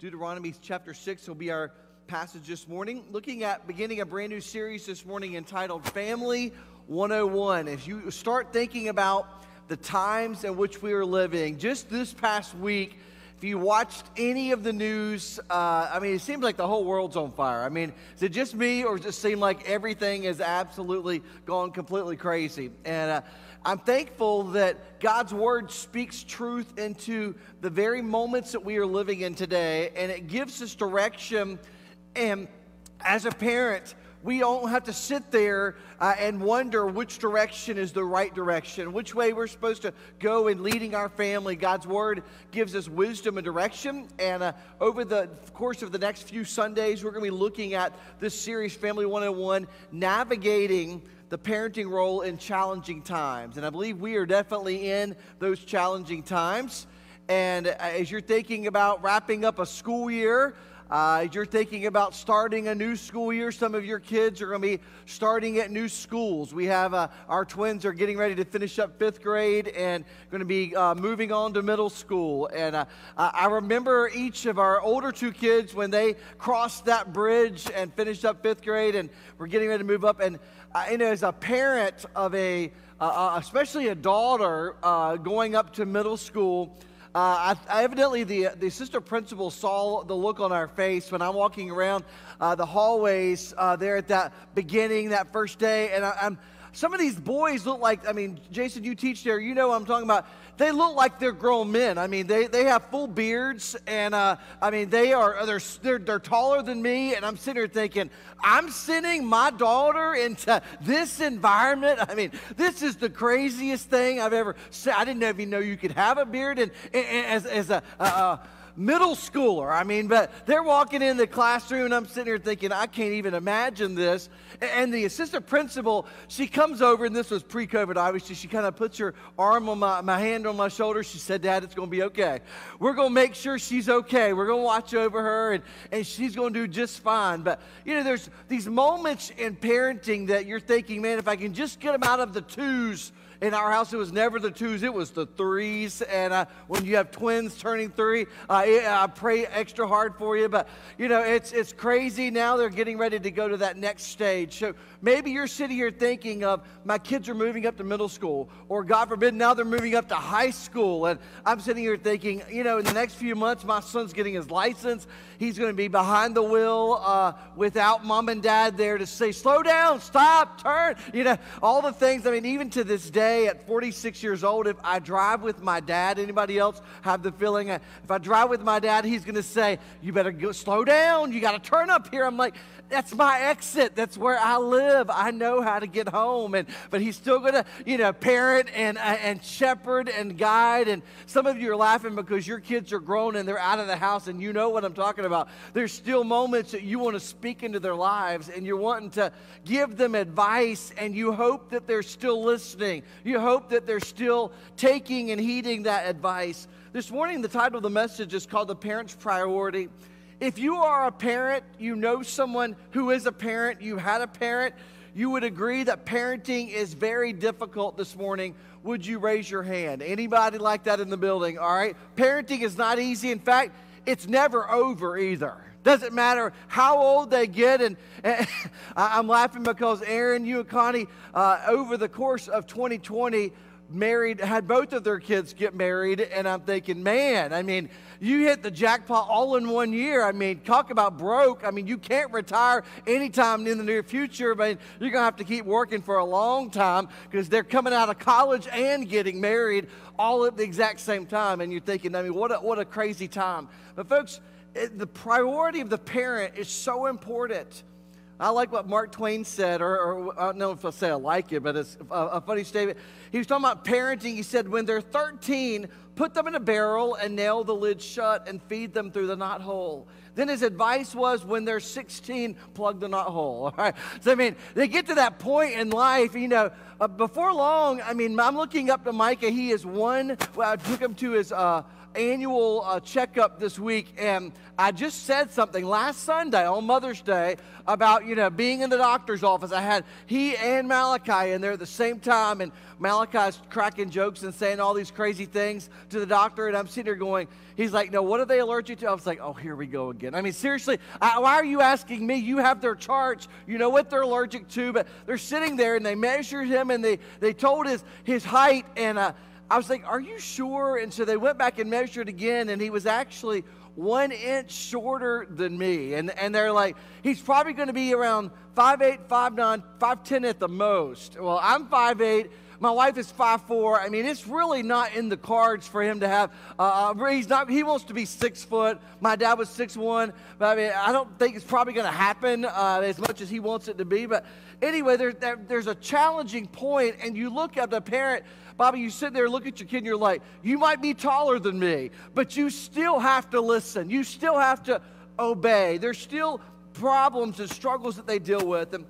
Deuteronomy chapter 6 will be our passage this morning. Looking at beginning a brand new series this morning entitled Family 101. As you start thinking about the times in which we are living, just this past week, if you watched any of the news, uh, I mean, it seems like the whole world's on fire. I mean, is it just me, or does it seem like everything is absolutely gone completely crazy? And uh, I'm thankful that God's word speaks truth into the very moments that we are living in today, and it gives us direction. And as a parent, we don't have to sit there uh, and wonder which direction is the right direction, which way we're supposed to go in leading our family. God's Word gives us wisdom and direction. And uh, over the course of the next few Sundays, we're going to be looking at this series, Family 101, navigating the parenting role in challenging times. And I believe we are definitely in those challenging times. And uh, as you're thinking about wrapping up a school year, uh, you're thinking about starting a new school year. Some of your kids are going to be starting at new schools. We have uh, our twins are getting ready to finish up fifth grade and going to be uh, moving on to middle school. And uh, I remember each of our older two kids when they crossed that bridge and finished up fifth grade, and we're getting ready to move up. And uh, you know, as a parent of a, uh, especially a daughter going up to middle school. Uh, I, evidently, the, the assistant principal saw the look on our face when I'm walking around uh, the hallways uh, there at that beginning, that first day. And I, I'm, some of these boys look like, I mean, Jason, you teach there, you know what I'm talking about. They look like they're grown men. I mean, they, they have full beards, and uh, I mean, they are, they're, they're, they're taller than me. And I'm sitting here thinking, I'm sending my daughter into this environment. I mean, this is the craziest thing I've ever seen. I didn't even know you could have a beard and, and as, as a, a middle schooler. I mean, but they're walking in the classroom, and I'm sitting here thinking, I can't even imagine this. And the assistant principal, she comes over, and this was pre COVID, obviously. She kind of puts her arm on my, my hand on my shoulder. She said, Dad, it's going to be okay. We're going to make sure she's okay. We're going to watch over her, and, and she's going to do just fine. But, you know, there's these moments in parenting that you're thinking, man, if I can just get them out of the twos in our house, it was never the twos, it was the threes. And uh, when you have twins turning three, uh, I pray extra hard for you. But, you know, it's, it's crazy. Now they're getting ready to go to that next stage. So maybe you're sitting here thinking of, my kids are moving up to middle school, or God forbid, now they're moving up to high school. And I'm sitting here thinking, you know, in the next few months, my son's getting his license. He's going to be behind the wheel uh, without mom and dad there to say, slow down, stop, turn, you know, all the things. I mean, even to this day, at 46 years old, if I drive with my dad, anybody else have the feeling if I drive with my dad, he's going to say, You better go slow down. You got to turn up here. I'm like, That's my exit. That's where I live. I know how to get home. And, but he's still going to, you know, parent and, uh, and shepherd and guide. And some of you are laughing because your kids are grown and they're out of the house and you know what I'm talking about. There's still moments that you want to speak into their lives and you're wanting to give them advice and you hope that they're still listening. You hope that they're still taking and heeding that advice. This morning, the title of the message is called The Parent's Priority. If you are a parent, you know someone who is a parent, you had a parent, you would agree that parenting is very difficult this morning. Would you raise your hand? Anybody like that in the building? All right. Parenting is not easy. In fact, it's never over either. Doesn't matter how old they get. And, and I'm laughing because Aaron, you and Connie, uh, over the course of 2020, married, had both of their kids get married, and I'm thinking, man, I mean, you hit the jackpot all in one year. I mean, talk about broke. I mean, you can't retire anytime in the near future, but you're going to have to keep working for a long time because they're coming out of college and getting married all at the exact same time. And you're thinking, I mean, what a, what a crazy time. But, folks, it, the priority of the parent is so important. I like what Mark Twain said, or, or I don't know if I'll say I like it, but it's a, a, funny statement. He was talking about parenting. He said, when they're 13, put them in a barrel and nail the lid shut and feed them through the knot hole. Then his advice was, when they're 16, plug the knot hole. All right. So, I mean, they get to that point in life, you know, uh, before long, I mean, I'm looking up to Micah. He is one, well, I took him to his, uh, annual uh, checkup this week, and I just said something last Sunday on Mother's Day about you know being in the doctor's office. I had he and Malachi in there at the same time, and Malachi's cracking jokes and saying all these crazy things to the doctor, and I'm sitting there going, he's like, no, what are they allergic to? I was like, oh, here we go again. I mean, seriously, I, why are you asking me? You have their charts. You know what they're allergic to, but they're sitting there and they measured him and they they told his his height and. Uh, I was like, Are you sure? And so they went back and measured again, and he was actually one inch shorter than me. And, and they're like, He's probably going to be around 5'8, 5'9, 5'10 at the most. Well, I'm 5'8. My wife is 5'4. I mean, it's really not in the cards for him to have. Uh, uh he's not. He wants to be six foot. My dad was six one. But I mean, I don't think it's probably going to happen uh, as much as he wants it to be. But anyway, there, there, there's a challenging point, and you look at the parent Bobby, you sit there, look at your kid, and you're like, you might be taller than me, but you still have to listen. You still have to obey. There's still problems and struggles that they deal with. And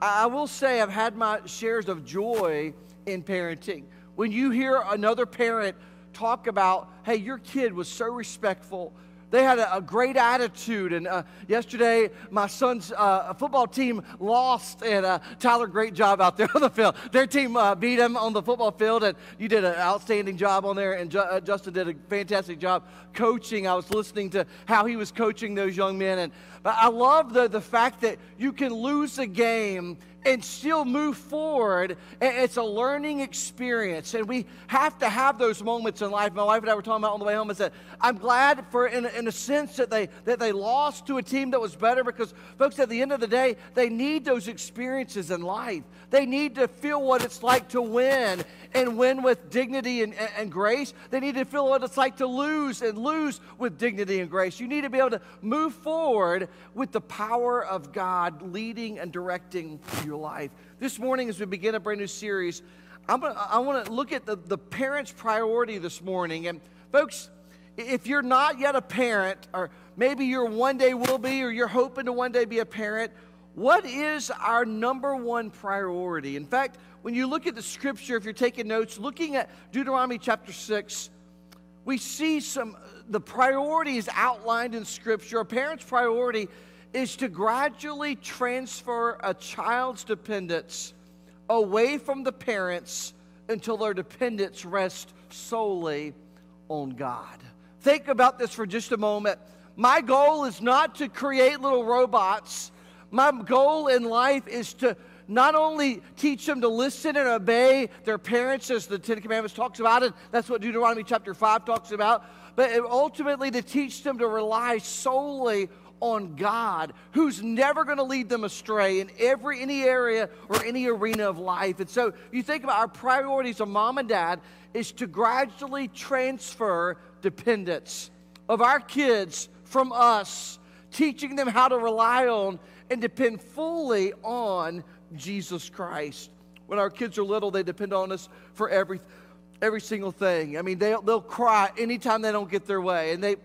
I will say, I've had my shares of joy in parenting. When you hear another parent talk about, hey, your kid was so respectful, they had a, a great attitude. And uh, yesterday, my son's uh, football team lost, and uh, Tyler, great job out there on the field. Their team uh, beat them on the football field, and you did an outstanding job on there. And Ju- uh, Justin did a fantastic job coaching. I was listening to how he was coaching those young men, and I love the, the fact that you can lose a game and still move forward. It's a learning experience, and we have to have those moments in life. My wife and I were talking about on the way home. I said, "I'm glad for, in, in a sense, that they that they lost to a team that was better because, folks, at the end of the day, they need those experiences in life. They need to feel what it's like to win and win with dignity and, and, and grace. They need to feel what it's like to lose and lose with dignity and grace. You need to be able to move forward with the power of God leading and directing your life. This morning, as we begin a brand new series, I'm gonna, I want to look at the, the parent's priority this morning. And, folks, if you're not yet a parent, or maybe you're one day will be, or you're hoping to one day be a parent, what is our number one priority? In fact, when you look at the scripture, if you're taking notes, looking at Deuteronomy chapter 6, we see some the priorities outlined in scripture. A parent's priority is to gradually transfer a child's dependence away from the parents until their dependence rests solely on God. Think about this for just a moment. My goal is not to create little robots. My goal in life is to not only teach them to listen and obey their parents, as the Ten Commandments talks about, and that's what Deuteronomy chapter 5 talks about, but ultimately to teach them to rely solely on God, who's never going to lead them astray in every any area or any arena of life. And so you think about our priorities of mom and dad is to gradually transfer dependence of our kids from us, teaching them how to rely on and depend fully on Jesus Christ. When our kids are little, they depend on us for every, every single thing. I mean, they, they'll cry anytime they don't get their way. And they,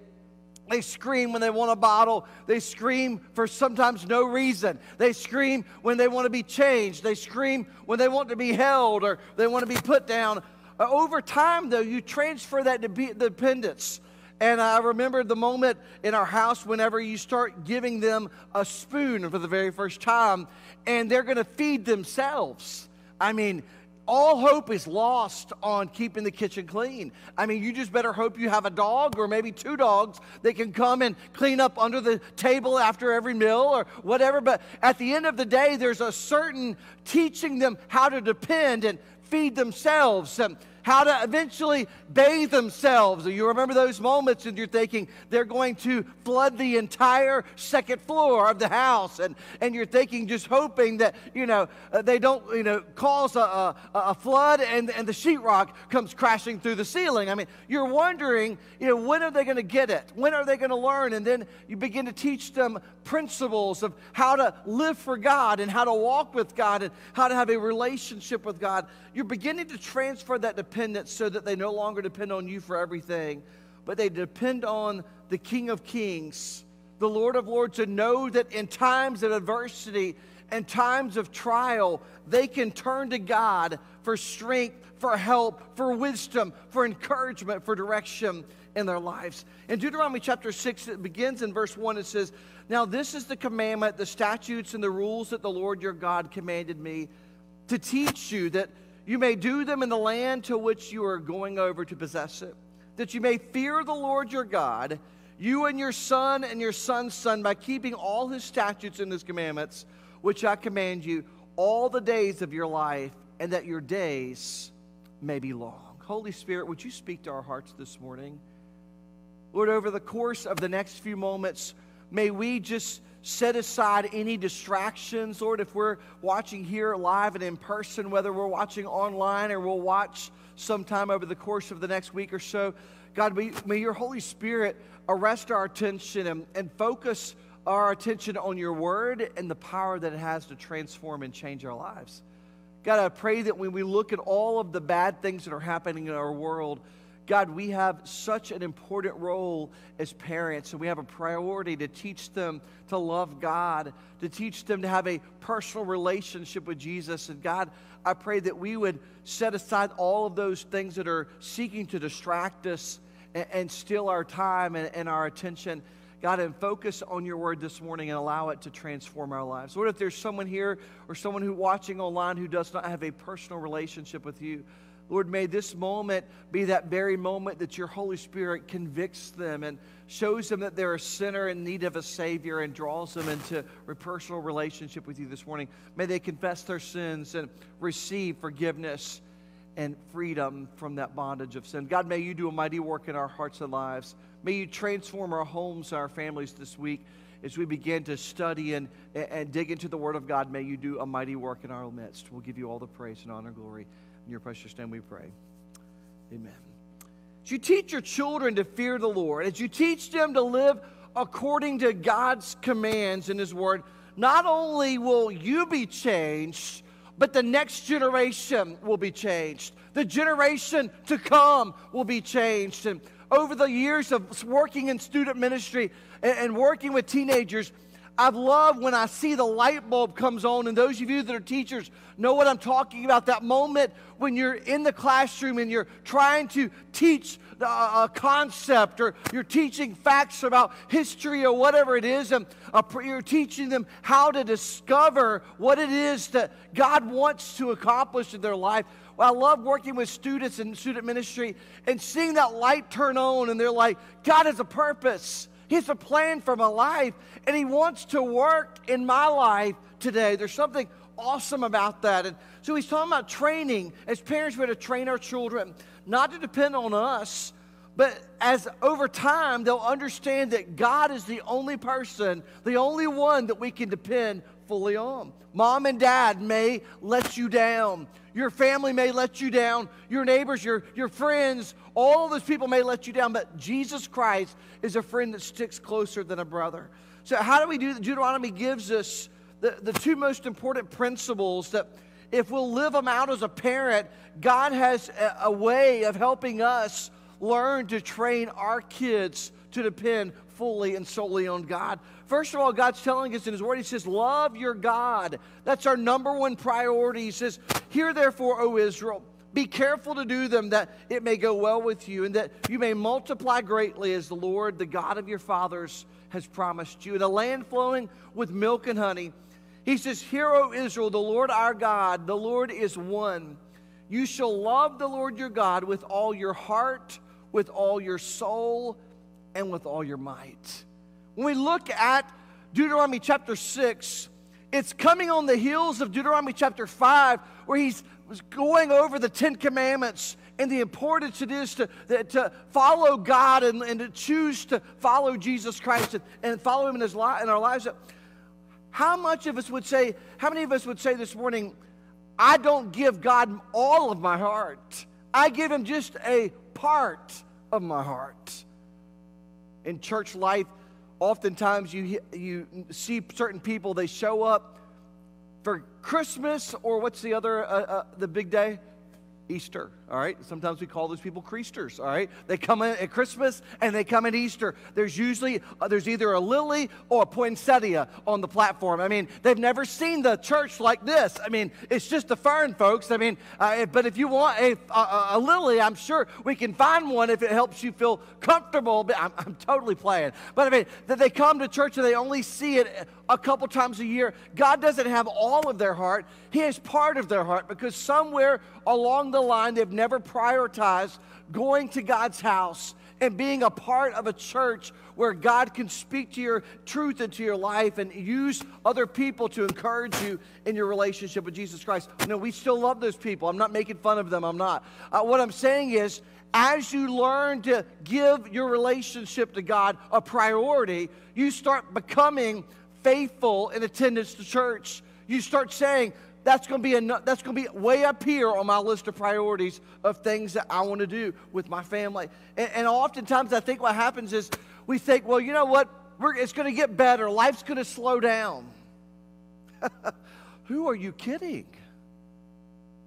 they scream when they want a bottle. They scream for sometimes no reason. They scream when they want to be changed. They scream when they want to be held or they want to be put down. Uh, over time, though, you transfer that dependence. And I remember the moment in our house whenever you start giving them a spoon for the very first time and they're going to feed themselves. I mean, all hope is lost on keeping the kitchen clean. I mean, you just better hope you have a dog or maybe two dogs that can come and clean up under the table after every meal or whatever. But at the end of the day, there's a certain teaching them how to depend and feed themselves. And how to eventually bathe themselves. You remember those moments and you're thinking they're going to flood the entire second floor of the house. And, and you're thinking, just hoping that, you know, uh, they don't, you know, cause a, a, a flood and, and the sheetrock comes crashing through the ceiling. I mean, you're wondering, you know, when are they going to get it? When are they going to learn? And then you begin to teach them principles of how to live for God and how to walk with God and how to have a relationship with God. You're beginning to transfer that dependence so that they no longer depend on you for everything, but they depend on the King of Kings, the Lord of Lords, to know that in times of adversity and times of trial, they can turn to God for strength, for help, for wisdom, for encouragement, for direction in their lives. In Deuteronomy chapter 6, it begins in verse 1. It says, Now this is the commandment, the statutes, and the rules that the Lord your God commanded me to teach you, that you may do them in the land to which you are going over to possess it, that you may fear the Lord your God, you and your son and your son's son, by keeping all his statutes and his commandments, which I command you, all the days of your life, and that your days may be long. Holy Spirit, would you speak to our hearts this morning? Lord, over the course of the next few moments, may we just set aside any distractions. Lord, if we're watching here live and in person, whether we're watching online or we'll watch sometime over the course of the next week or so, God, may, may your Holy Spirit arrest our attention and, and focus our attention on your word and the power that it has to transform and change our lives. God, I pray that when we look at all of the bad things that are happening in our world, God, we have such an important role as parents, and we have a priority to teach them to love God, to teach them to have a personal relationship with Jesus. And God, I pray that we would set aside all of those things that are seeking to distract us and, and steal our time and, and our attention. God, and focus on your word this morning and allow it to transform our lives. Lord, if there's someone here or someone who watching online who does not have a personal relationship with you, Lord, may this moment be that very moment that your Holy Spirit convicts them and shows them that they're a sinner in need of a Savior and draws them into a personal relationship with you this morning. May they confess their sins and receive forgiveness and freedom from that bondage of sin. God, may you do a mighty work in our hearts and lives. May you transform our homes and our families this week as we begin to study and, and dig into the Word of God. May you do a mighty work in our midst. We'll give you all the praise and honor and glory. In your precious name we pray. Amen. As you teach your children to fear the Lord, as you teach them to live according to God's commands in His Word, not only will you be changed, but the next generation will be changed. The generation to come will be changed. And over the years of working in student ministry and, working with teenagers, I've loved when I see the light bulb comes on, and those of you that are teachers know what I'm talking about. That moment when you're in the classroom and you're trying to teach uh, a concept or you're teaching facts about history or whatever it is, and uh, you're teaching them how to discover what it is that God wants to accomplish in their life. Well, I love working with students in student ministry and seeing that light turn on, and they're like, God has a purpose. He has a plan for my life, and He wants to work in my life today. There's something awesome about that. And so He's talking about training. As parents, we're to train our children not to depend on us, but as over time, they'll understand that God is the only person, the only one that we can depend fully on. Mom and dad may let you down. Your family may let you down. Your neighbors, your, your friends, all those people may let you down. But Jesus Christ is a friend that sticks closer than a brother. So, how do we do that? Deuteronomy gives us the, the two most important principles that if we'll live them out as a parent, God has a, a way of helping us learn to train our kids to depend fully and solely on God. First of all, God's telling us in His Word, He says, Love your God. That's our number one priority. He says, Hear therefore, O Israel, be careful to do them that it may go well with you and that you may multiply greatly as the Lord, the God of your fathers, has promised you. In a land flowing with milk and honey, He says, Hear, O Israel, the Lord our God, the Lord is one. You shall love the Lord your God with all your heart, with all your soul, and with all your might. When we look at Deuteronomy chapter 6, it's coming on the heels of Deuteronomy chapter 5, where he's going over the Ten Commandments and the importance it is to, to follow God and, and to choose to follow Jesus Christ and, and follow Him in, his li- in our lives. How much of us would say, how many of us would say this morning, I don't give God all of my heart, I give Him just a part of my heart? In church life, oftentimes you, you see certain people, they show up for Christmas or what's the other, uh, uh, the big day? Easter, all right? Sometimes we call those people creasters, all right? They come in at Christmas and they come at Easter. There's usually, uh, there's either a lily or a poinsettia on the platform. I mean, they've never seen the church like this. I mean, it's just a fern, folks. I mean, uh, but if you want a, a, a, lily, I'm sure we can find one if it helps you feel comfortable. But I'm, I'm totally playing. But I mean, that they come to church and they only see it a couple times a year. God doesn't have all of their heart, He has part of their heart because somewhere along the line they've never prioritized going to God's house and being a part of a church where God can speak to your truth into your life and use other people to encourage you in your relationship with Jesus Christ. No, we still love those people. I'm not making fun of them. I'm not. Uh, what I'm saying is, as you learn to give your relationship to God a priority, you start becoming faithful in attendance to church. You start saying, that's going to be that's going to be way up here on my list of priorities of things that I want to do with my family. And, and oftentimes, I think what happens is we think, well, you know what? We're, it's going to get better. Life's going to slow down. Who are you kidding?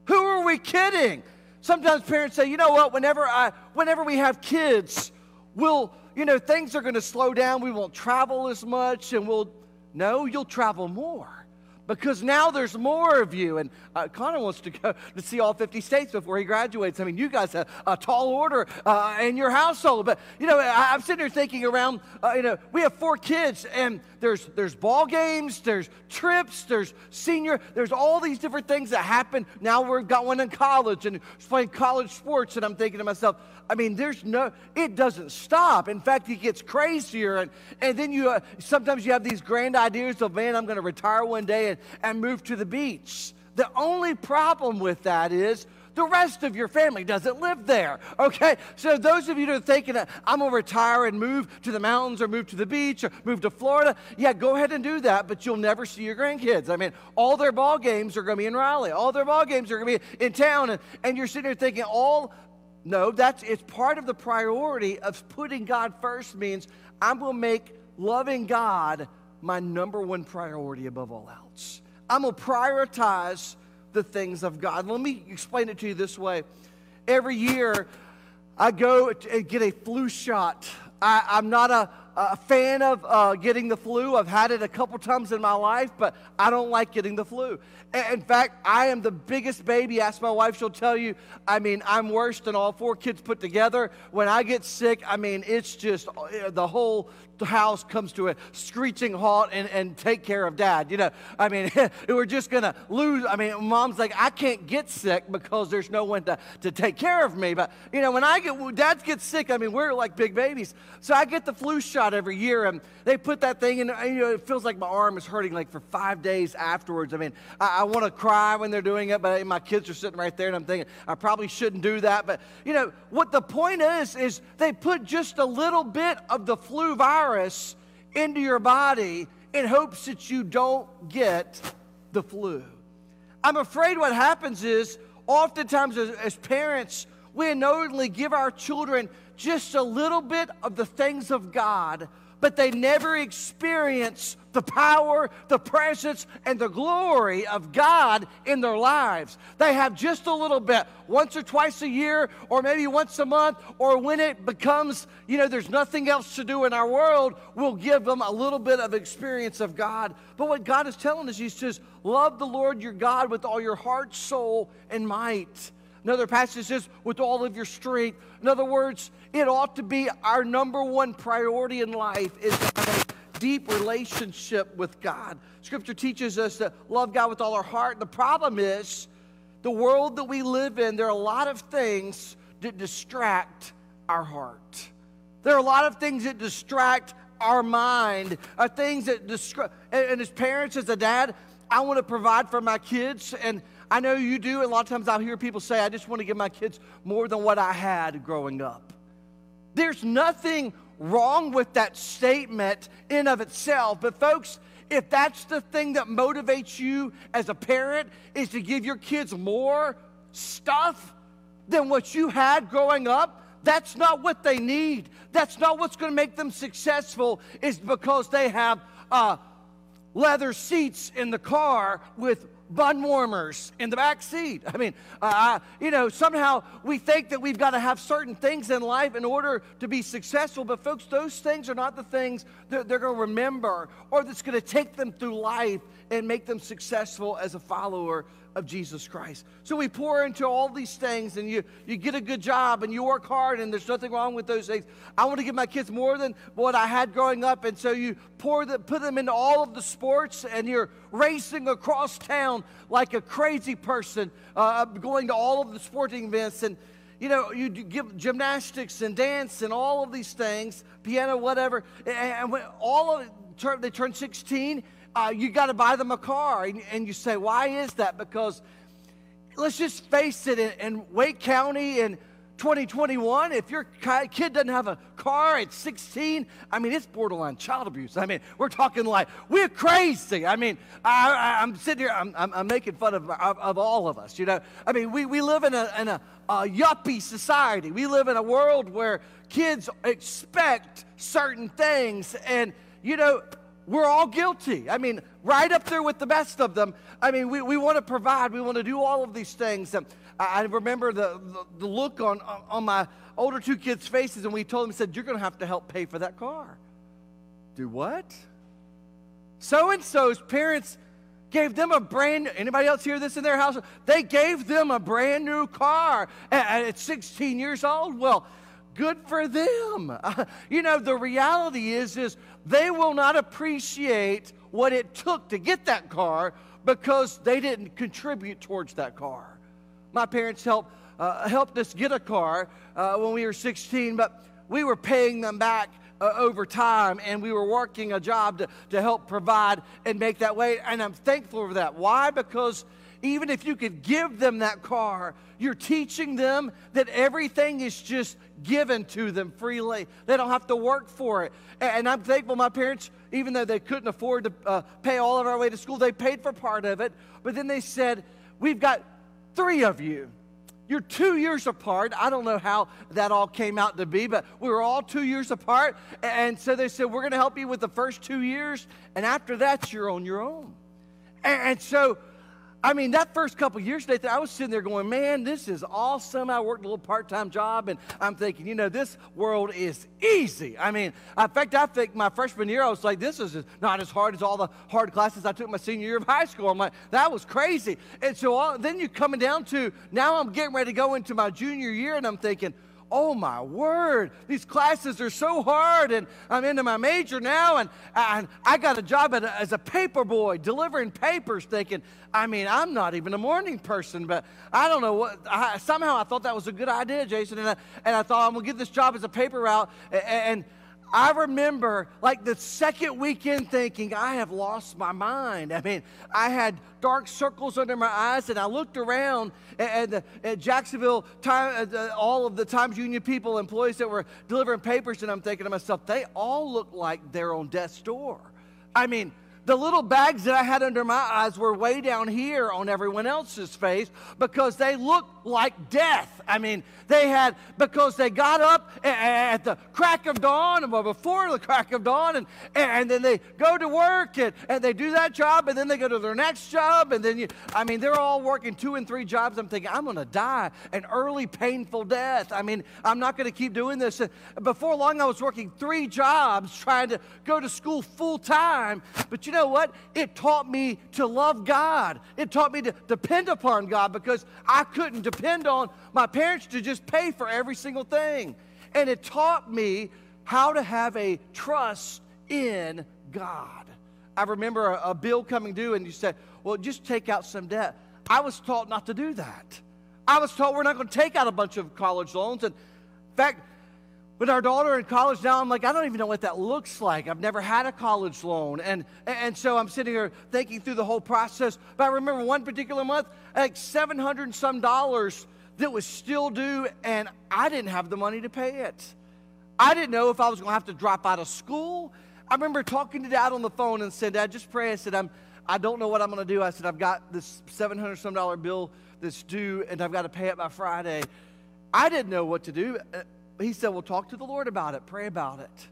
Who are we kidding? Sometimes parents say, you know what? Whenever I, whenever we have kids, we'll, you know, things are going to slow down. We won't travel as much, and we'll no, you'll travel more because now there's more of you. And uh, Connor wants to go to see all 50 states before he graduates. I mean, you guys have a tall order uh, in your household. But, you know, I, am sitting here thinking around, uh, you know, we have four kids and there's, there's ball games, there's trips, there's senior, there's all these different things that happen. Now we've got one in college and playing college sports. And I'm thinking to myself, I mean, there's no, it doesn't stop. In fact, it gets crazier. And, and then you, uh, sometimes you have these grand ideas of, man, I'm going to retire one day and, and move to the beach. The only problem with that is the rest of your family doesn't live there. Okay? So those of you that are thinking I'm gonna retire and move to the mountains or move to the beach or move to Florida, yeah, go ahead and do that, but you'll never see your grandkids. I mean, all their ball games are gonna be in Raleigh. All their ball games are gonna be in town, and, and you're sitting there thinking all no, that's it's part of the priority of putting God first means I'm to make loving God my number one priority above all else. I'm going to prioritize the things of God. Let me explain it to you this way. Every year, I go and get a flu shot. I, am not a, a, fan of uh, getting the flu. I've had it a couple times in my life, but I don't like getting the flu. In fact, I am the biggest baby. Ask my wife, she'll tell you. I mean, I'm worse than all four kids put together. When I get sick, I mean, it's just uh, the whole house comes to a screeching halt and, and take care of dad. You know, I mean, we're just going to lose. I mean, mom's like, I can't get sick because there's no one to, to take care of me. But, you know, when I get, when dad gets sick, I mean, we're like big babies. So I get the flu shot every year and they put that thing in, you know, it feels like my arm is hurting like for five days afterwards. I mean, I, I want to cry when they're doing it, but my kids are sitting right there and I'm thinking, I probably shouldn't do that. But, you know, what the point is, is they put just a little bit of the flu virus into your body in hopes that you don't get the flu. I'm afraid what happens is oftentimes as, as parents, we unknowingly give our children just a little bit of the things of God but they never experience the power, the presence, and the glory of God in their lives. They have just a little bit, once or twice a year, or maybe once a month, or when it becomes, you know, there's nothing else to do in our world, we'll give them a little bit of experience of God. But what God is telling us, He says, love the Lord your God with all your heart, soul, and might. Another passage says, with all of your strength. In other words, it ought to be our number one priority in life is to have a deep relationship with God. Scripture teaches us to love God with all our heart. The problem is, the world that we live in, there are a lot of things that distract our heart. There are a lot of things that distract our mind, are things that distract. And as parents, as a dad, I want to provide for my kids, and I know you do. A lot of times I'll hear people say, I just want to give my kids more than what I had growing up. There's nothing wrong with that statement in of itself. But folks, if that's the thing that motivates you as a parent is to give your kids more stuff than what you had growing up, that's not what they need. That's not what's going to make them successful is because they have uh, leather seats in the car with bun warmers in the back seat. I mean, uh, you know, somehow we think that we've got to have certain things in life in order to be successful, but folks, those things are not the things that they're going to remember or that's going to take them through life and make them successful as a follower of Jesus Christ. So we pour into all these things and you, you get a good job and you work hard and there's nothing wrong with those things. I want to give my kids more than what I had growing up. And so you pour the, put them into all of the sports and you're racing across town like a crazy person, uh, going to all of the sporting events. And you know, you give gymnastics and dance and all of these things, piano, whatever. And when all of it, they turn 16 uh, you got to buy them a car. And, and, you say, why is that? Because let's just face it, in, in Wake County in 2021, if your kid doesn't have a car at 16, I mean, it's borderline child abuse. I mean, we're talking like, we're crazy. I mean, I, am sitting here, I'm, I'm, I'm making fun of, of, of, all of us, you know. I mean, we, we live in, a, in a, a yuppie society. We live in a world where kids expect certain things. And, you know, we're all guilty. I mean, right up there with the best of them. I mean, we, we want to provide, we want to do all of these things. And I, remember the, the, the, look on, on my older two kids' faces, and we told them, said, You're going to have to help pay for that car. Do what? So and so's parents gave them a brand anybody else hear this in their house they gave them a brand new car at, at 16 years old well good for them uh, you know the reality is is they will not appreciate what it took to get that car because they didn't contribute towards that car. My parents helped, uh, helped us get a car uh, when we were 16, but we were paying them back uh, over time and we were working a job to, to help provide and make that way. And I'm thankful for that. Why? Because even if you could give them that car, you're teaching them that everything is just given to them freely. They don't have to work for it. And I'm thankful my parents, even though they couldn't afford to uh, pay all of our way to school, they paid for part of it. But then they said, We've got three of you. You're two years apart. I don't know how that all came out to be, but we were all two years apart. And so they said, We're going to help you with the first two years. And after that, you're on your own. And so I mean, that first couple years, I was sitting there going, man, this is awesome. I worked a little part time job, and I'm thinking, you know, this world is easy. I mean, in fact, I think my freshman year, I was like, this is not as hard as all the hard classes I took my senior year of high school. I'm like, that was crazy. And so all, then you're coming down to now I'm getting ready to go into my junior year, and I'm thinking, oh my word, these classes are so hard, and I'm into my major now, and, and I got a job a, as a paper boy delivering papers, thinking, I mean, I'm not even a morning person, but I don't know what, I, somehow I thought that was a good idea, Jason, and I, and I thought I'm gonna get this job as a paper route, and, and I remember like the second weekend thinking, I have lost my mind. I mean, I had dark circles under my eyes, and I looked around at, at, at Jacksonville, time, uh, all of the Times Union people, employees that were delivering papers, and I'm thinking to myself, they all look like they're on death's door. I mean, the little bags that I had under my eyes were way down here on everyone else's face because they looked like death. I mean, they had, because they got up at the crack of dawn or before the crack of dawn, and, and then they go to work and, and they do that job, and then they go to their next job, and then you, I mean, they're all working two and three jobs. I'm thinking, I'm going to die an early, painful death. I mean, I'm not going to keep doing this. And before long, I was working three jobs trying to go to school full time, but you know what? It taught me to love God. It taught me to depend upon God because I couldn't depend on my parents to just pay for every single thing. And it taught me how to have a trust in God. I remember a, a bill coming due, and you said, Well, just take out some debt. I was taught not to do that. I was told we're not going to take out a bunch of college loans. And in fact, with our daughter in college now, I'm like, I don't even know what that looks like. I've never had a college loan. And, and so I'm sitting here thinking through the whole process. But I remember one particular month, like 700 and some dollars that was still due, and I didn't have the money to pay it. I didn't know if I was going to have to drop out of school. I remember talking to dad on the phone and said, Dad, just pray. I said, I'm, I don't know what I'm going to do. I said, I've got this 700 some dollar bill that's due, and I've got to pay it by Friday. I didn't know what to do he said, Well, talk to the Lord about it, pray about it.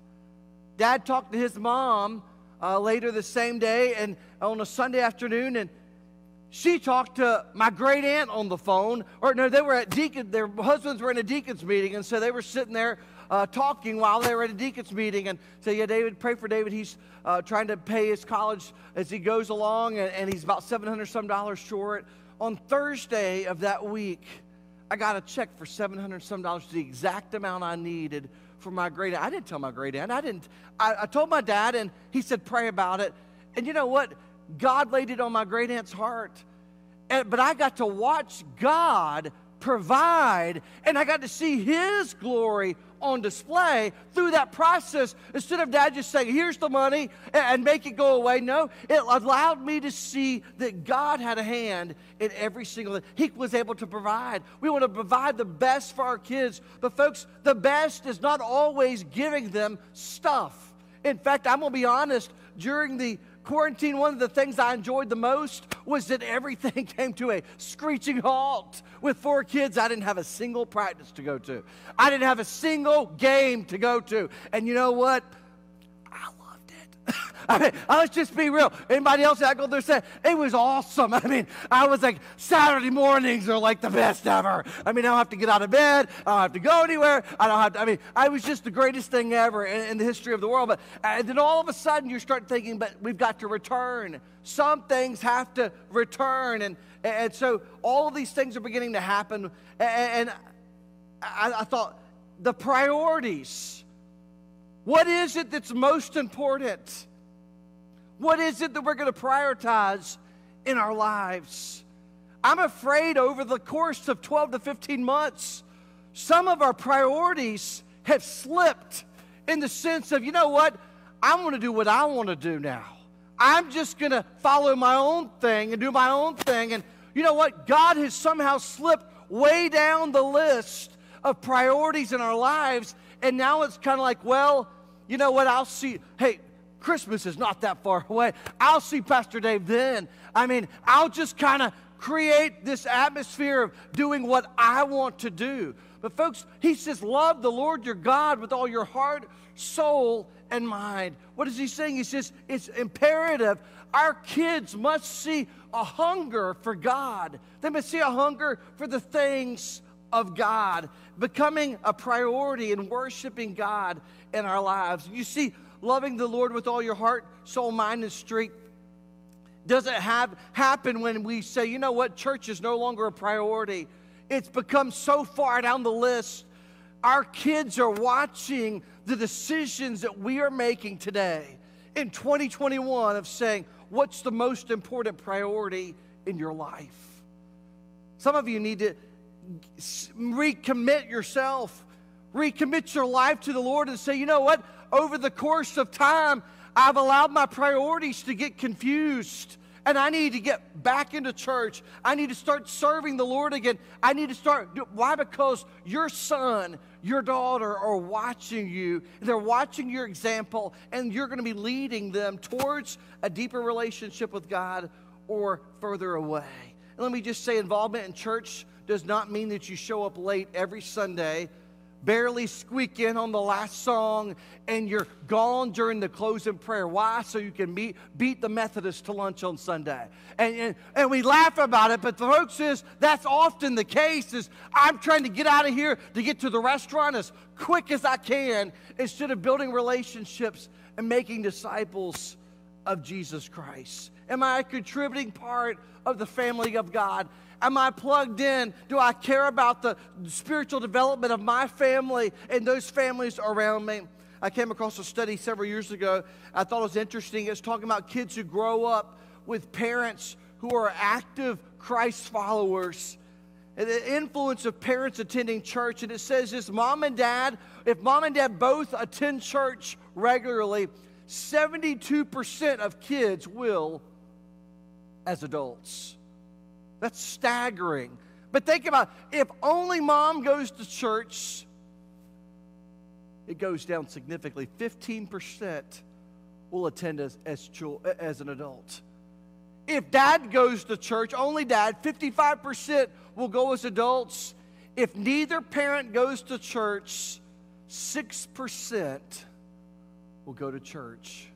Dad talked to his mom uh, later the same day and on a Sunday afternoon, and she talked to my great aunt on the phone, or no, they were at deacon, their husbands were in a deacon's meeting, and so they were sitting there uh, talking while they were at a deacon's meeting and say, Yeah, David, pray for David. He's uh, trying to pay his college as he goes along, and, and he's about 700 some dollars short. On Thursday of that week, I got a check for 700 some dollars, the exact amount I needed for my great aunt. I didn't tell my great aunt. I didn't. I, I told my dad, and he said, Pray about it. And you know what? God laid it on my great aunt's heart. And, but I got to watch God provide, and I got to see His glory on display through that process. Instead of dad just saying, Here's the money and make it go away. No, it allowed me to see that God had a hand in every single thing. He was able to provide. We want to provide the best for our kids. But, folks, the best is not always giving them stuff. In fact, I'm going to be honest, during the quarantine, one of the things I enjoyed the most was that everything came to a screeching halt. With four kids, I didn't have a single practice to go to, I didn't have a single game to go to. And you know what? I mean, let's just be real. Anybody else that go there said it was awesome. I mean, I was like Saturday mornings are like the best ever. I mean, I don't have to get out of bed. I don't have to go anywhere. I don't have to. I mean, I was just the greatest thing ever in, in the history of the world. But and then all of a sudden you start thinking, but we've got to return. Some things have to return, and and so all of these things are beginning to happen. And, and I, I thought the priorities. What is it that's most important? What is it that we're going to prioritize in our lives? I'm afraid over the course of 12 to 15 months, some of our priorities have slipped in the sense of, you know what? I'm going to do what I want to do now. I'm just going to follow my own thing and do my own thing. And you know what? God has somehow slipped way down the list of priorities in our lives. And now it's kind of like, well, you know what? I'll see. Hey, Christmas is not that far away. I'll see Pastor Dave then. I mean, I'll just kind of create this atmosphere of doing what I want to do. But, folks, he says, Love the Lord your God with all your heart, soul, and mind. What is he saying? He says, It's imperative. Our kids must see a hunger for God, they must see a hunger for the things of God, becoming a priority in worshiping God in our lives. You see, loving the Lord with all your heart, soul, mind, and strength doesn't have happen when we say, you know what, church is no longer a priority. It's become so far down the list. Our kids are watching the decisions that we are making today in 2021 of saying, what's the most important priority in your life? Some of you need to recommit yourself, recommit your life to the Lord and say, you know what? over the course of time, I've allowed my priorities to get confused. And I need to get back into church. I need to start serving the Lord again. I need to start. Why? Because your son, your daughter are watching you. They're watching your example, and you're going to be leading them towards a deeper relationship with God or further away. And let me just say involvement in church does not mean that you show up late every Sunday barely squeak in on the last song, and you're gone during the closing prayer. Why? So you can meet, beat the Methodists to lunch on Sunday. And, and, and we laugh about it, but the folks is that's often the case is I'm trying to get out of here to get to the restaurant as quick as I can instead of building relationships and making disciples of Jesus Christ. Am I a contributing part of the family of God? Am I plugged in? Do I care about the spiritual development of my family and those families around me? I came across a study several years ago. I thought it was interesting. It's talking about kids who grow up with parents who are active Christ followers. And the influence of parents attending church. And it says this mom and dad, if mom and dad both attend church regularly, 72% of kids will as adults. That's staggering. But think about if only mom goes to church, it goes down significantly. 15% will attend as, as, as an adult. If dad goes to church, only dad, 55% will go as adults. If neither parent goes to church, 6% will go to church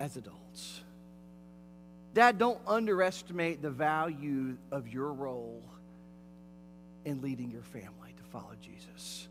as adults. Dad, don't underestimate the value of your role in leading your family to follow Jesus.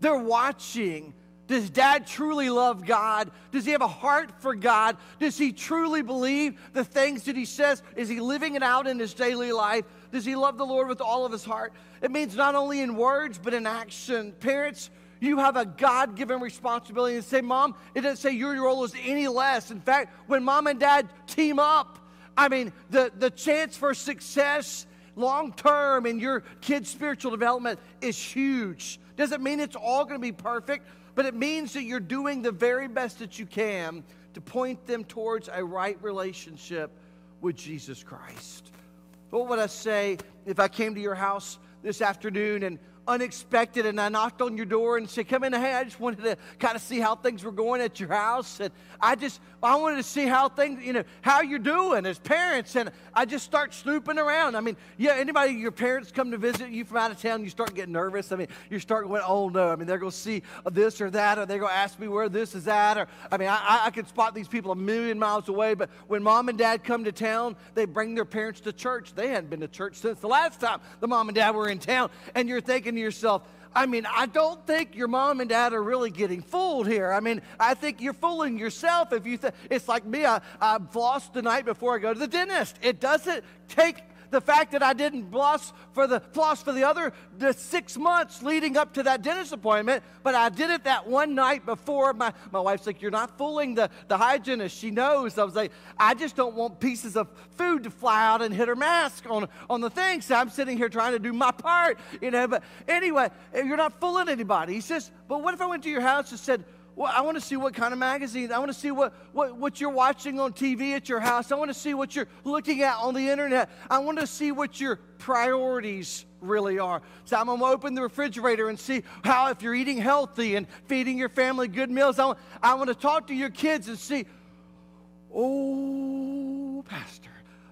They're watching. Does dad truly love God? Does he have a heart for God? Does he truly believe the things that he says? Is he living it out in his daily life? Does he love the Lord with all of his heart? It means not only in words, but in action. Parents, you have a God given responsibility to say, Mom, it doesn't say your role is any less. In fact, when mom and dad team up, I mean, the, the chance for success long term in your kid's spiritual development is huge. Doesn't mean it's all going to be perfect, but it means that you're doing the very best that you can to point them towards a right relationship with Jesus Christ. What would I say if I came to your house this afternoon and unexpected and I knocked on your door and said, Come in, hey, I just wanted to kind of see how things were going at your house. And I just, I wanted to see how things, you know, how you're doing as parents. And I just start snooping around. I mean, yeah, anybody, your parents come to visit you from out of town, you start getting nervous. I mean, you start going, oh no. I mean, they're going to see this or that, or they're going to ask me where this is at. Or, I mean, I, I could spot these people a million miles away. But when mom and dad come to town, they bring their parents to church. They hadn't been to church since the last time the mom and dad were in town. And you're thinking to yourself, I mean, I don't think your mom and dad are really getting fooled here. I mean, I think you're fooling yourself if you think it's like me. I, I flossed the night before I go to the dentist. It doesn't take the fact that I didn't floss for the floss for the other the six months leading up to that dentist appointment, but I did it that one night before. My, my wife's like, You're not fooling the, the hygienist. She knows. I was like, I just don't want pieces of food to fly out and hit her mask on, on the thing. So I'm sitting here trying to do my part, you know. But anyway, you're not fooling anybody. He says, But what if I went to your house and said, well, I want to see what kind of magazines. I want to see what, what, what you're watching on TV at your house. I want to see what you're looking at on the internet. I want to see what your priorities really are. So I'm going to open the refrigerator and see how, if you're eating healthy and feeding your family good meals, I want, I want to talk to your kids and see, oh, Pastor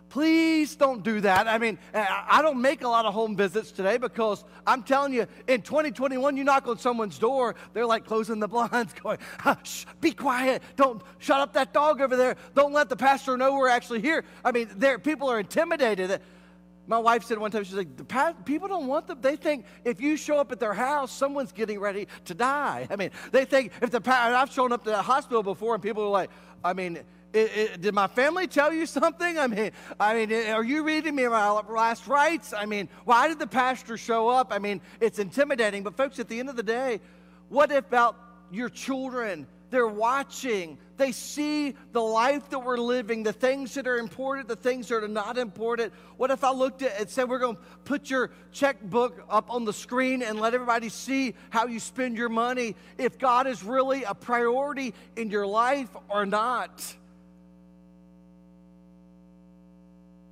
Please don't do that. I mean, I don't make a lot of home visits today because I'm telling you, in 2021, you knock on someone's door, they're like closing the blinds, going, shh, be quiet. Don't shut up that dog over there. Don't let the pastor know we're actually here. I mean, people are intimidated. My wife said one time, she's like, the people don't want them. They think if you show up at their house, someone's getting ready to die. I mean, they think if the, I've shown up to the hospital before and people are like, I mean, it, it, did my family tell you something? I mean, I mean, are you reading me my last rites? I mean, why did the pastor show up? I mean, it's intimidating. But folks, at the end of the day, what about your children? They're watching. They see the life that we're living, the things that are important, the things that are not important. What if I looked at it and said, We're going to put your checkbook up on the screen and let everybody see how you spend your money? If God is really a priority in your life or not.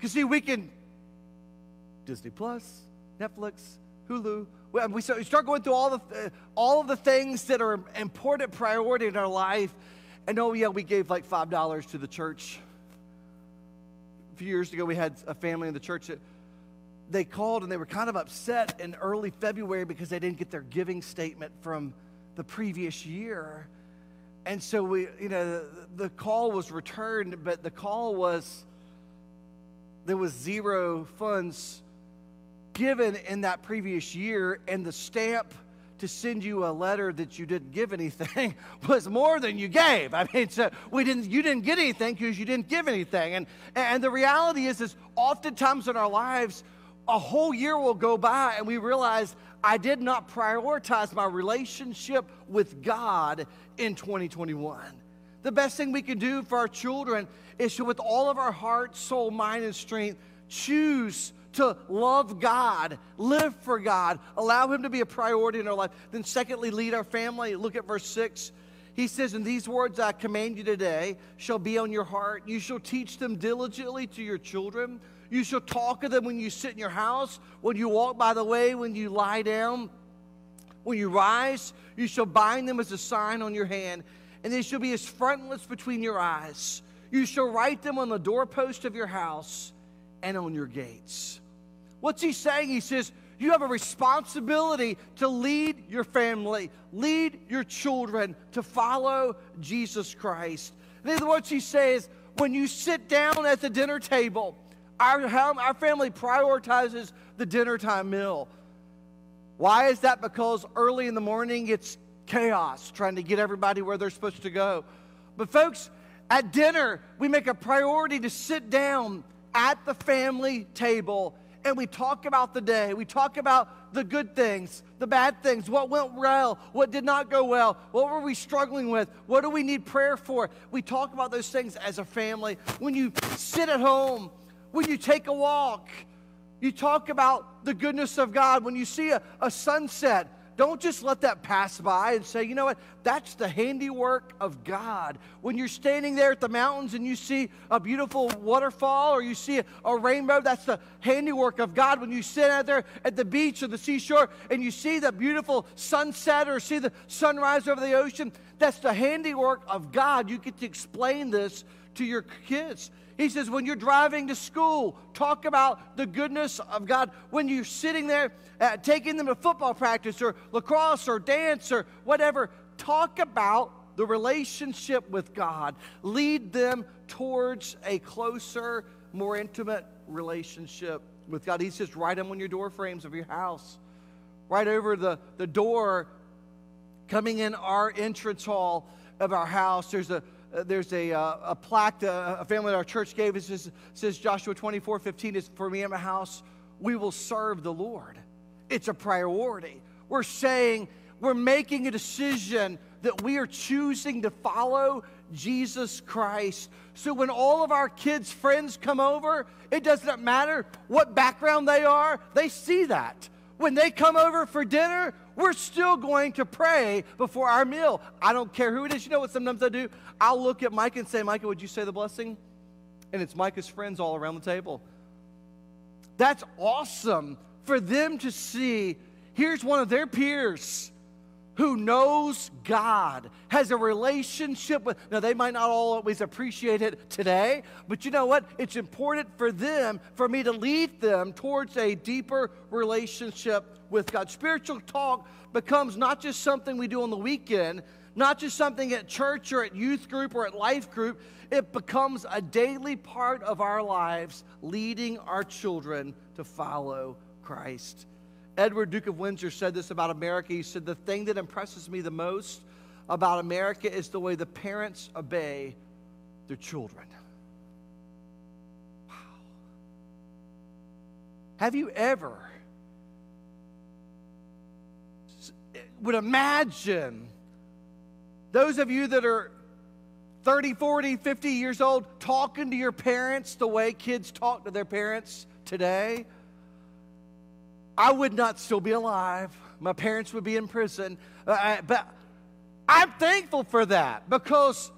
Because, see, we can Disney Plus, Netflix, Hulu. We start going through all the, uh, all of the things that are important priority in our life. And oh, yeah, we gave like $5 to the church. A few years ago, we had a family in the church that they called and they were kind of upset in early February because they didn't get their giving statement from the previous year. And so we, you know, the, the call was returned, but the call was, there was zero funds given in that previous year, and the stamp to send you a letter that you didn't give anything was more than you gave. I mean, so we didn't, you didn't get anything because you didn't give anything. And, and the reality is, is oftentimes in our lives, a whole year will go by and we realize I did not prioritize my relationship with God in 2021. The best thing we can do for our children is to, with all of our heart, soul, mind, and strength, choose to love God, live for God, allow Him to be a priority in our life. Then, secondly, lead our family. Look at verse 6. He says, And these words I command you today shall be on your heart. You shall teach them diligently to your children. You shall talk of them when you sit in your house, when you walk by the way, when you lie down. When you rise, you shall bind them as a sign on your hand and they shall be as frontlets between your eyes. You shall write them on the doorpost of your house and on your gates. What's he saying? He says, You have a responsibility to lead your family, lead your children to follow Jesus Christ. Other words, he says, when you sit down at the dinner table, our, our family prioritizes the dinner time meal. Why is that? Because early in the morning it's chaos trying to get everybody where they're supposed to go. But, folks, at dinner, we make a priority to sit down at the family table and we talk about the day. We talk about the good things, the bad things, what went well, what did not go well, what were we struggling with, what do we need prayer for. We talk about those things as a family. When you sit at home, when you take a walk, you talk about the goodness of God. When you see a, a sunset, don't just let that pass by and say, you know what, that's the handiwork of God. When you're standing there at the mountains and you see a beautiful waterfall or you see a, rainbow, that's the handiwork of God. When you sit out there at the beach or the seashore and you see the beautiful sunset or see the sunrise over the ocean, that's the handiwork of God. You get to explain this to your kids. He says, when you're driving to school, talk about the goodness of God. When you're sitting there uh, taking them to football practice or lacrosse or dance or whatever, talk about the relationship with God. Lead them towards a closer, more intimate relationship with God. He says, write them on your door frames of your house, right over the, the door coming in our entrance hall of our house. There's a there's a, uh, a plaque uh, a family at our church gave us. It says Joshua 24 15 is for me and my house, we will serve the Lord. It's a priority. We're saying, we're making a decision that we are choosing to follow Jesus Christ. So when all of our kids' friends come over, it doesn't matter what background they are, they see that. When they come over for dinner, we're still going to pray before our meal. I don't care who it is. You know what sometimes I do? I'll look at Mike and say, Micah, would you say the blessing? And it's Micah's friends all around the table. That's awesome for them to see. Here's one of their peers who knows God, has a relationship with. Now, they might not always appreciate it today, but you know what? It's important for them, for me to lead them towards a deeper relationship with God. Spiritual talk becomes not just something we do on the weekend, not just something at church or at youth group or at life group. It becomes a daily part of our lives, leading our children to follow Christ. Edward, Duke of Windsor, said this about America. He said, The thing that impresses me the most about America is the way the parents obey their children. Wow. Have you ever would imagine those of you that are 30, 40, 50 years old talking to your parents the way kids talk to their parents today? I would not still be alive. My parents would be in prison. Uh, but I'm thankful for that because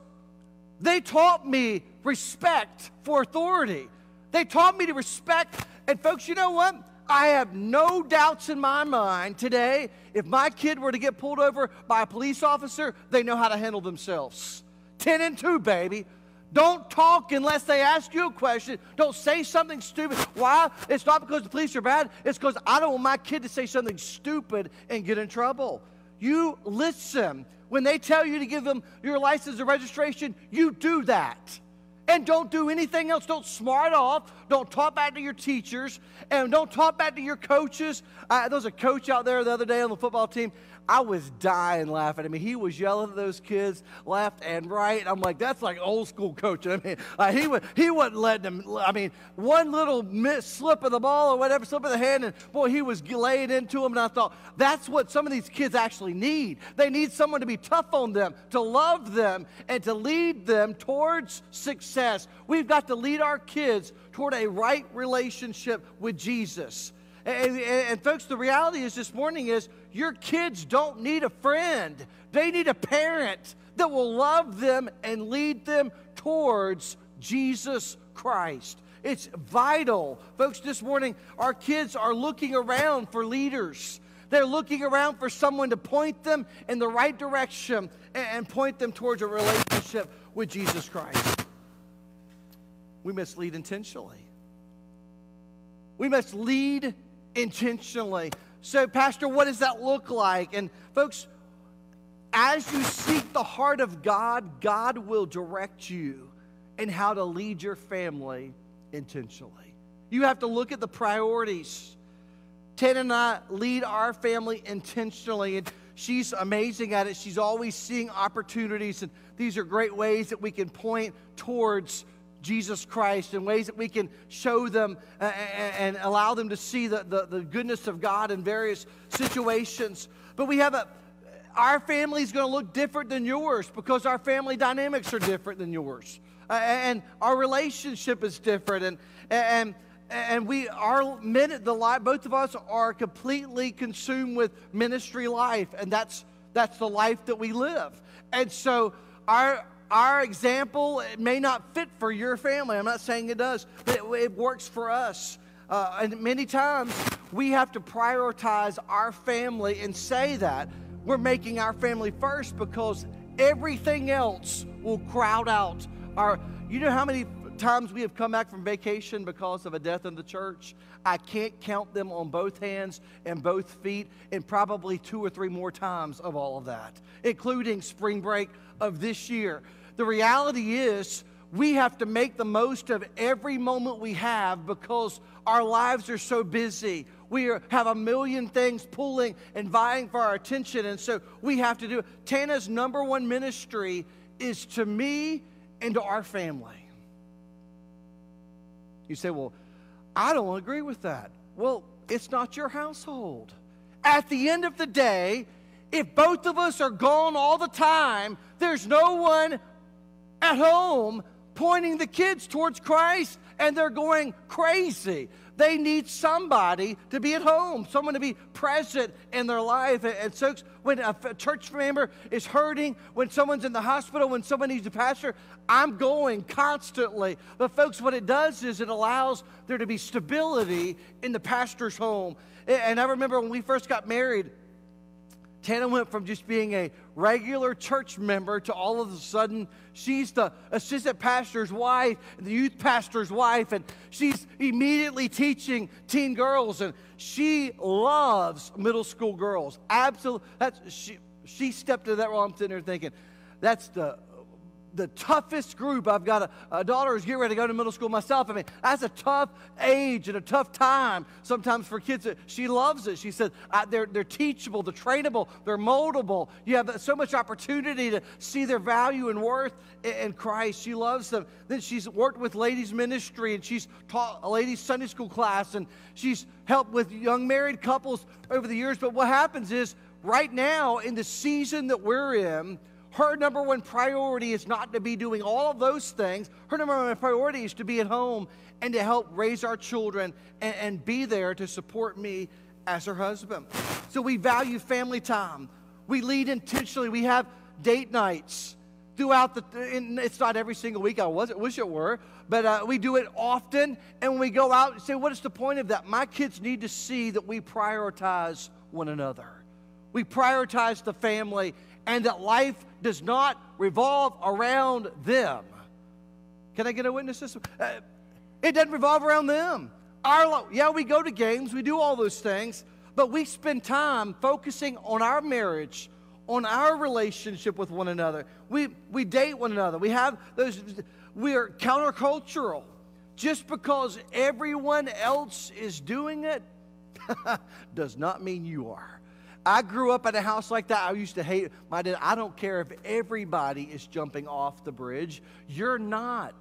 they taught me respect for authority. They taught me to respect. And, folks, you know what? I have no doubts in my mind today. If my kid were to get pulled over by a police officer, they know how to handle themselves. 10 and 2, baby. Don't talk unless they ask you a question. Don't say something stupid. Why? It's not because the police are bad. It's because I don't want my kid to say something stupid and get in trouble. You listen. When they tell you to give them your license or registration, you do that. And don't do anything else. Don't smart off. Don't talk back to your teachers. And don't talk back to your coaches. Uh, there was a coach out there the other day on the football team. I was dying laughing. I mean, he was yelling at those kids left and right. I'm like, that's like old school coaching. I mean, he would he wasn't letting them. I mean, one little miss, slip of the ball or whatever, slip of the hand, and boy, he was laying into them. And I thought, that's what some of these kids actually need. They need someone to be tough on them, to love them, and to lead them towards success. We've got to lead our kids toward a right relationship with Jesus. And, and, and, folks, the reality is this morning is your kids don't need a friend. They need a parent that will love them and lead them towards Jesus Christ. It's vital. Folks, this morning, our kids are looking around for leaders. They're looking around for someone to point them in the right direction and point them towards a relationship with Jesus Christ. We must lead intentionally. We must lead intentionally. So, Pastor, what does that look like? And, folks, as you seek the heart of God, God will direct you and how to lead your family intentionally. You have to look at the priorities. Tana and I lead our family intentionally, and she's amazing at it. She's always seeing opportunities, and these are great ways that we can point towards Jesus Christ and ways that we can show them and, and allow them to see the, the, the, goodness of God in various situations. But we have a, our family is going to look different than yours because our family dynamics are different than yours. Uh, and our relationship is different. And, and, and we are minute the life both of us are completely consumed with ministry life and that's that's the life that we live and so our our example may not fit for your family. I'm not saying it does, but it, it works for us. Uh, and many times we have to prioritize our family and say that we're making our family first because everything else will crowd out our. You know how many times we have come back from vacation because of a death in the church? I can't count them on both hands and both feet, and probably two or three more times of all of that, including spring break of this year. The reality is, we have to make the most of every moment we have because our lives are so busy. We are, have a million things pulling and vying for our attention. And so we have to do it. Tana's number one ministry is to me and to our family. You say, well, I don't agree with that. Well, it's not your household. At the end of the day, if both of us are gone all the time, there's no one at home pointing the kids towards Christ and they're going crazy. They need somebody to be at home, someone to be present in their life. And so, when a church member is hurting, when someone's in the hospital, when someone needs a pastor, I'm going constantly. But, folks, what it does is it allows there to be stability in the pastor's home. And I remember when we first got married, Tana went from just being a regular church member to all of a sudden she's the assistant pastor's wife, the youth pastor's wife, and she's immediately teaching teen girls, and she loves middle school girls. Absolutely, that's she. She stepped into that role. I'm sitting there thinking, that's the the toughest group. I've got a, a, daughter who's getting ready to go to middle school myself. I mean, that's a tough age and a tough time sometimes for kids. She loves it. She said they're, they're teachable, they're trainable, they're moldable. You have so much opportunity to see their value and worth in, in Christ. She loves them. Then she's worked with ladies' ministry and she's taught a ladies' Sunday school class and she's helped with young married couples over the years. But what happens is, right now, in the season that we're in, her number one priority is not to be doing all of those things. Her number one priority is to be at home and to help raise our children and, and be there to support me as her husband. So we value family time. We lead intentionally. We have date nights throughout the it's not every single week i was wish it were but uh, we do it often and when we go out and say what is the point of that my kids need to see that we prioritize one another we prioritize the family and that life does not revolve around them. Can I get a witness? This? Uh, it doesn't revolve around them. Our, yeah, we go to games, we do all those things, but we spend time focusing on our marriage, on our relationship with one another. We, we date one another. We have those, we are countercultural. Just because everyone else is doing it does not mean you are. I grew up in a house like that. I used to hate my dad. I don't care if everybody is jumping off the bridge. You're not.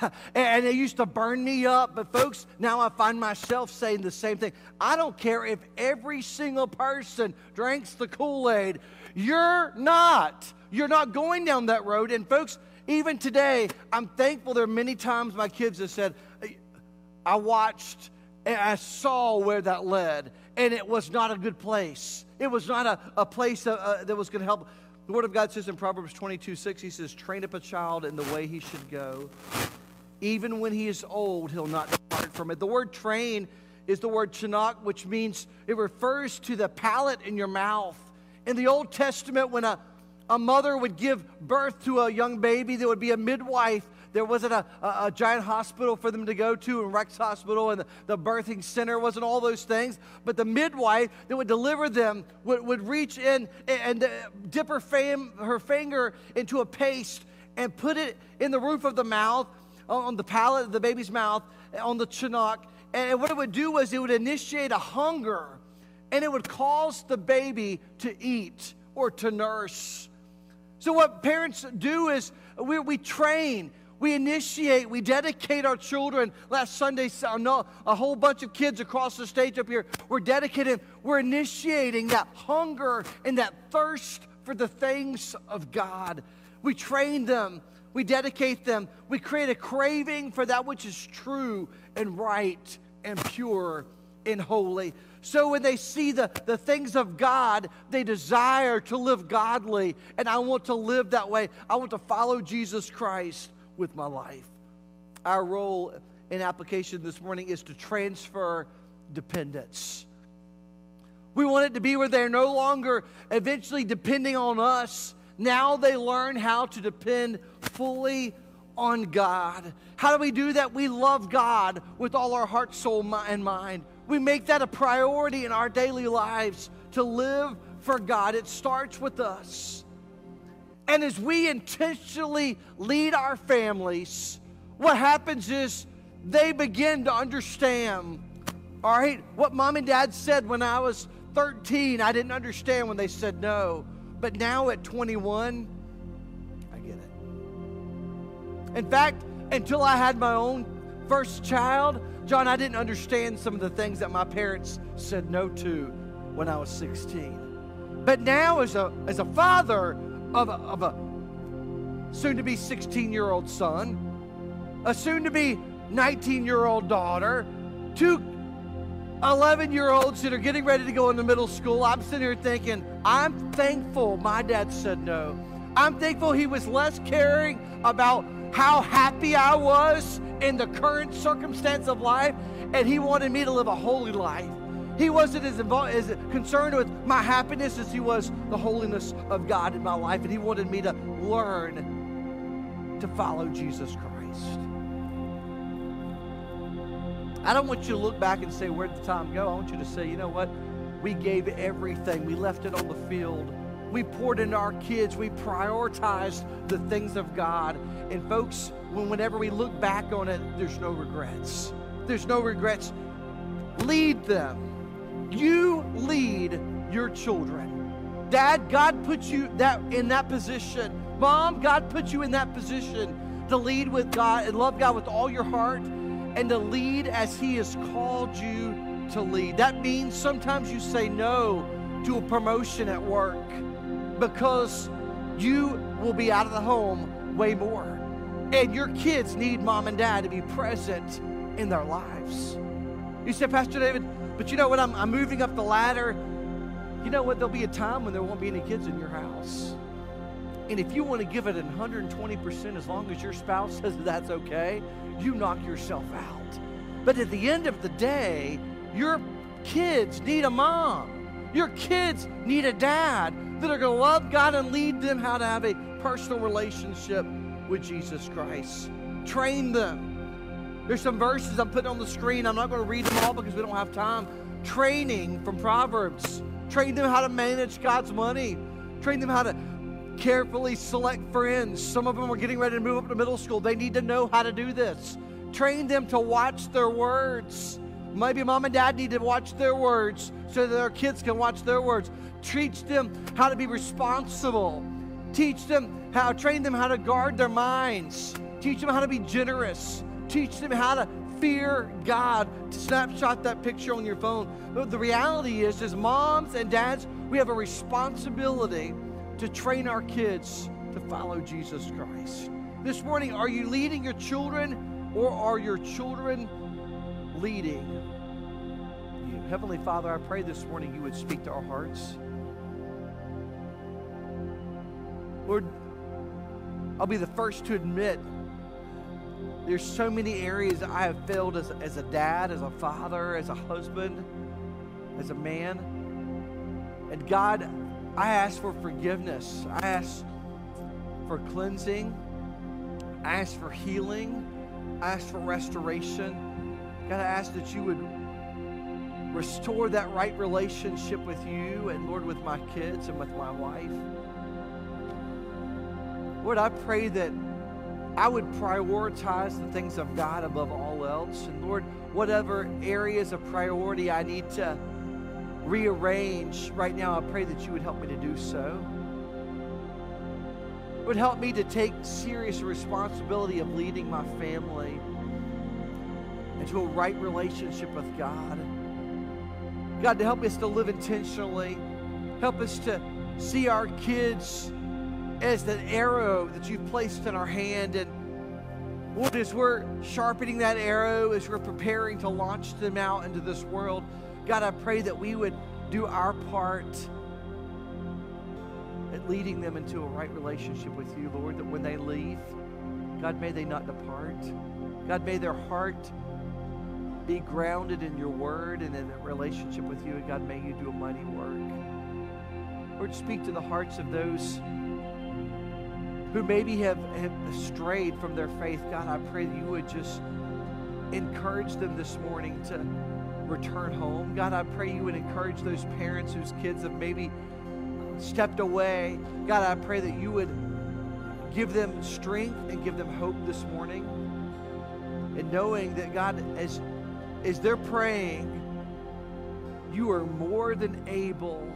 and it used to burn me up. But, folks, now I find myself saying the same thing. I don't care if every single person drinks the Kool Aid. You're not. You're not going down that road. And, folks, even today, I'm thankful there are many times my kids have said, I watched and I saw where that led, and it was not a good place. It was not a, a place that, uh, that was going to help. The Word of God says in Proverbs 22 6, He says, Train up a child in the way he should go. Even when he is old, he'll not depart from it. The word train is the word chanok, which means it refers to the palate in your mouth. In the Old Testament, when a, a mother would give birth to a young baby, there would be a midwife there wasn't a, a, a, giant hospital for them to go to, and Rex Hospital and the, the, birthing center wasn't all those things. But the midwife that would deliver them would, would reach in and, and uh, dip her, fam, her finger into a paste and put it in the roof of the mouth, on the palate of the baby's mouth, on the chanok. And what it would do was it would initiate a hunger and it would cause the baby to eat or to nurse. So, what parents do is we, we train, we initiate, we dedicate our children. Last Sunday, a whole bunch of kids across the stage up here were dedicated. We're initiating that hunger and that thirst for the things of God. We train them, we dedicate them, we create a craving for that which is true and right and pure and holy. So when they see the, the things of God, they desire to live godly. And I want to live that way. I want to follow Jesus Christ with my life. Our role in application this morning is to transfer dependence. We want it to be where they're no longer eventually depending on us. Now they learn how to depend fully on God. How do we do that? We love God with all our heart, soul, and mind. We make that a priority in our daily lives to live for God. It starts with us. And as we intentionally lead our families, what happens is they begin to understand, all right, what mom and dad said when I was 13, I didn't understand when they said no. But now at 21, I get it. In fact, until I had my own first child, John, I didn't understand some of the things that my parents said no to when I was 16. But now, as a, as a father of a, of a soon to be 16 year old son, a soon to be 19 year old daughter, two 11 year olds that are getting ready to go into middle school, I'm sitting here thinking, I'm thankful my dad said no. I'm thankful he was less caring about how happy I was in the current circumstance of life, and He wanted me to live a holy life. He wasn't as, involved, as concerned with my happiness as He was the holiness of God in my life, and He wanted me to learn to follow Jesus Christ. I don't want you to look back and say, Where'd the time go? I want you to say, You know what? We gave everything, we left it on the field we poured into our kids. We prioritized the things of God. And folks, when, whenever we look back on it, there's no regrets. There's no regrets. Lead them. You lead your children. Dad, God put you that in that position. Mom, God put you in that position to lead with God and love God with all your heart and to lead as He has called you to lead. That means sometimes you say no to a promotion at work because you will be out of the home way more. And your kids need mom and dad to be present in their lives. You said, Pastor David, but you know what? I'm, I'm moving up the ladder. You know what? There'll be a time when there won't be any kids in your house. And if you want to give it 120% as long as your spouse says that's okay, you knock yourself out. But at the end of the day, your kids need a mom. Your kids need a dad that are going to love God and lead them how to have a personal relationship with Jesus Christ. Train them. There's some verses I'm putting on the screen. I'm not going to read them all because we don't have time. Training from Proverbs. Train them how to manage God's money. Train them how to carefully select friends. Some of them are getting ready to move up to middle school. They need to know how to do this. Train them to watch their words. Maybe mom and dad need to watch their words so that their kids can watch their words. Teach them how to be responsible. Teach them how, train them how to guard their minds. Teach them how to be generous. Teach them how to fear God. Snapshot that picture on your phone. But the reality is, as moms and dads, we have a responsibility to train our kids to follow Jesus Christ. This morning, are you leading your children or are your children leading you? Heavenly Father, I pray this morning you would speak to our hearts. Lord, I'll be the first to admit there's so many areas I have failed as, as a dad, as a father, as a husband, as a man. And God, I ask for forgiveness. I ask for cleansing. I ask for healing. I ask for restoration. God, I ask that you would restore that right relationship with you and, Lord, with my kids and with my wife. Lord, I pray that I would prioritize the things of God above all else. And Lord, whatever areas of priority I need to rearrange right now, I pray that you would help me to do so. It would help me to take serious responsibility of leading my family into a right relationship with God. God, to help us to live intentionally, help us to see our kids as the arrow that you've placed in our hand. And Lord, as we're sharpening that arrow, as we're preparing to launch them out into this world, God, I pray that we would do our part at leading them into a right relationship with you, Lord, that when they leave, God, may they not depart. God, may their heart be grounded in your word and in a relationship with you. And God, may you do a mighty work. Lord, speak to the hearts of those who maybe have, have strayed from their faith. God, I pray that you would just encourage them this morning to return home. God, I pray you would encourage those parents whose kids have maybe stepped away. God, I pray that you would give them strength and give them hope this morning. And knowing that, God, as, as they're praying, you are more than able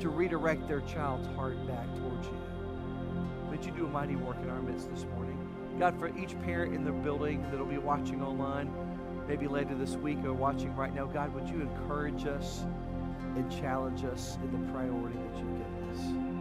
to redirect their child's heart back towards you. You do a mighty work in our midst this morning? God, for each parent in the building that'll be watching online, maybe later this week or watching right now, God, would you encourage us and challenge us in the priority that you've given us?